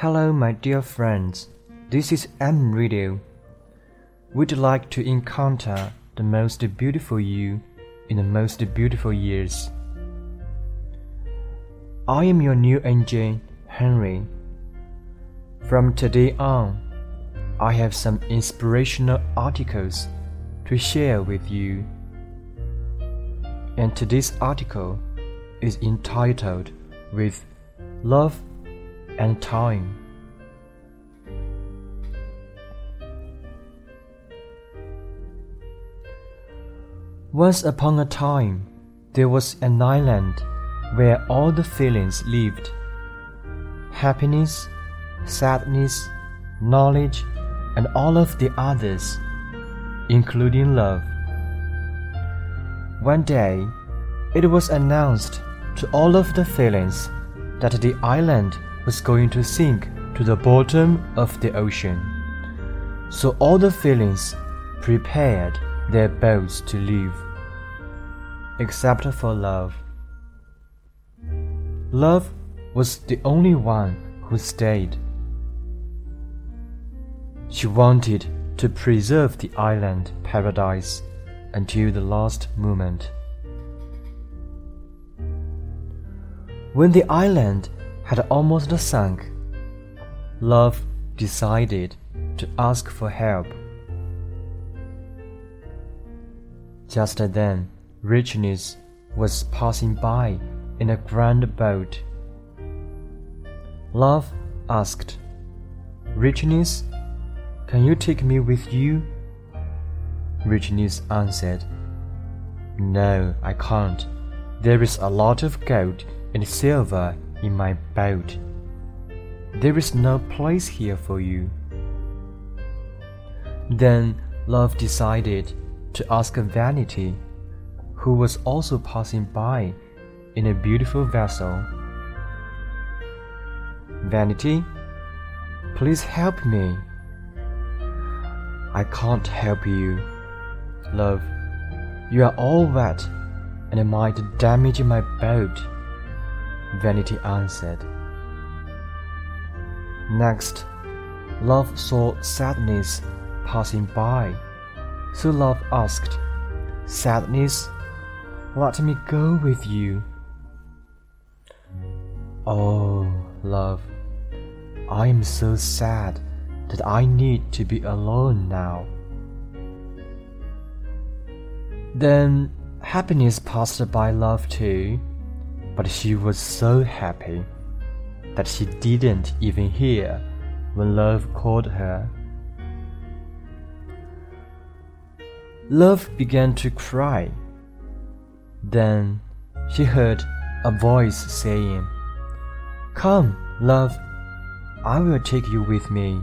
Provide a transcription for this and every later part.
Hello, my dear friends. This is M Radio. We'd like to encounter the most beautiful you in the most beautiful years. I am your new angel, Henry. From today on, I have some inspirational articles to share with you. And today's article is entitled with Love and Time. Once upon a time, there was an island where all the feelings lived happiness, sadness, knowledge, and all of the others, including love. One day, it was announced to all of the feelings that the island was going to sink to the bottom of the ocean. So all the feelings prepared their boats to leave, except for love. Love was the only one who stayed. She wanted to preserve the island paradise until the last moment. When the island had almost sunk, Love decided to ask for help. Just then, Richness was passing by in a grand boat. Love asked, Richness, can you take me with you? Richness answered, No, I can't. There is a lot of gold and silver in my boat. There is no place here for you. Then Love decided to ask Vanity, who was also passing by in a beautiful vessel. Vanity, please help me. I can't help you. Love, you are all wet and it might damage my boat. Vanity answered. Next, Love saw Sadness passing by, so Love asked, Sadness, let me go with you. Oh, Love, I am so sad that I need to be alone now. Then happiness passed by Love too but she was so happy that she didn't even hear when Love called her. Love began to cry. Then she heard a voice saying, Come, love, I will take you with me.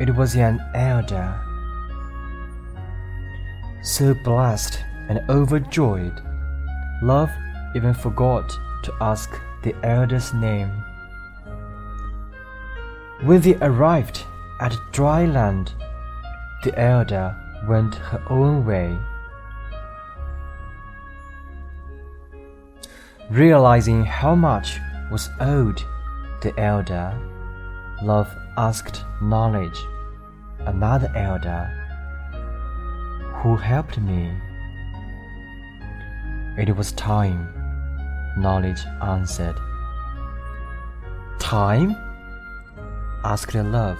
It was an elder. So blessed and overjoyed, Love even forgot to ask the elder's name. When they arrived at dry land, the elder went her own way. Realizing how much was owed the elder, Love asked Knowledge, another elder, who helped me. It was time Knowledge answered. Time? asked Love.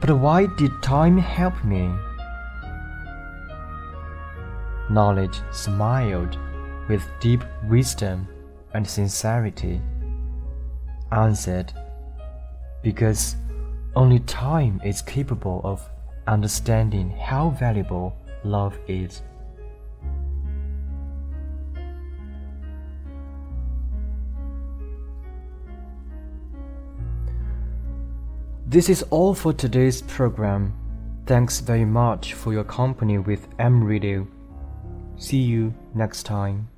But why did time help me? Knowledge smiled with deep wisdom and sincerity, answered, Because only time is capable of understanding how valuable love is. This is all for today's program. Thanks very much for your company with M Radio. See you next time.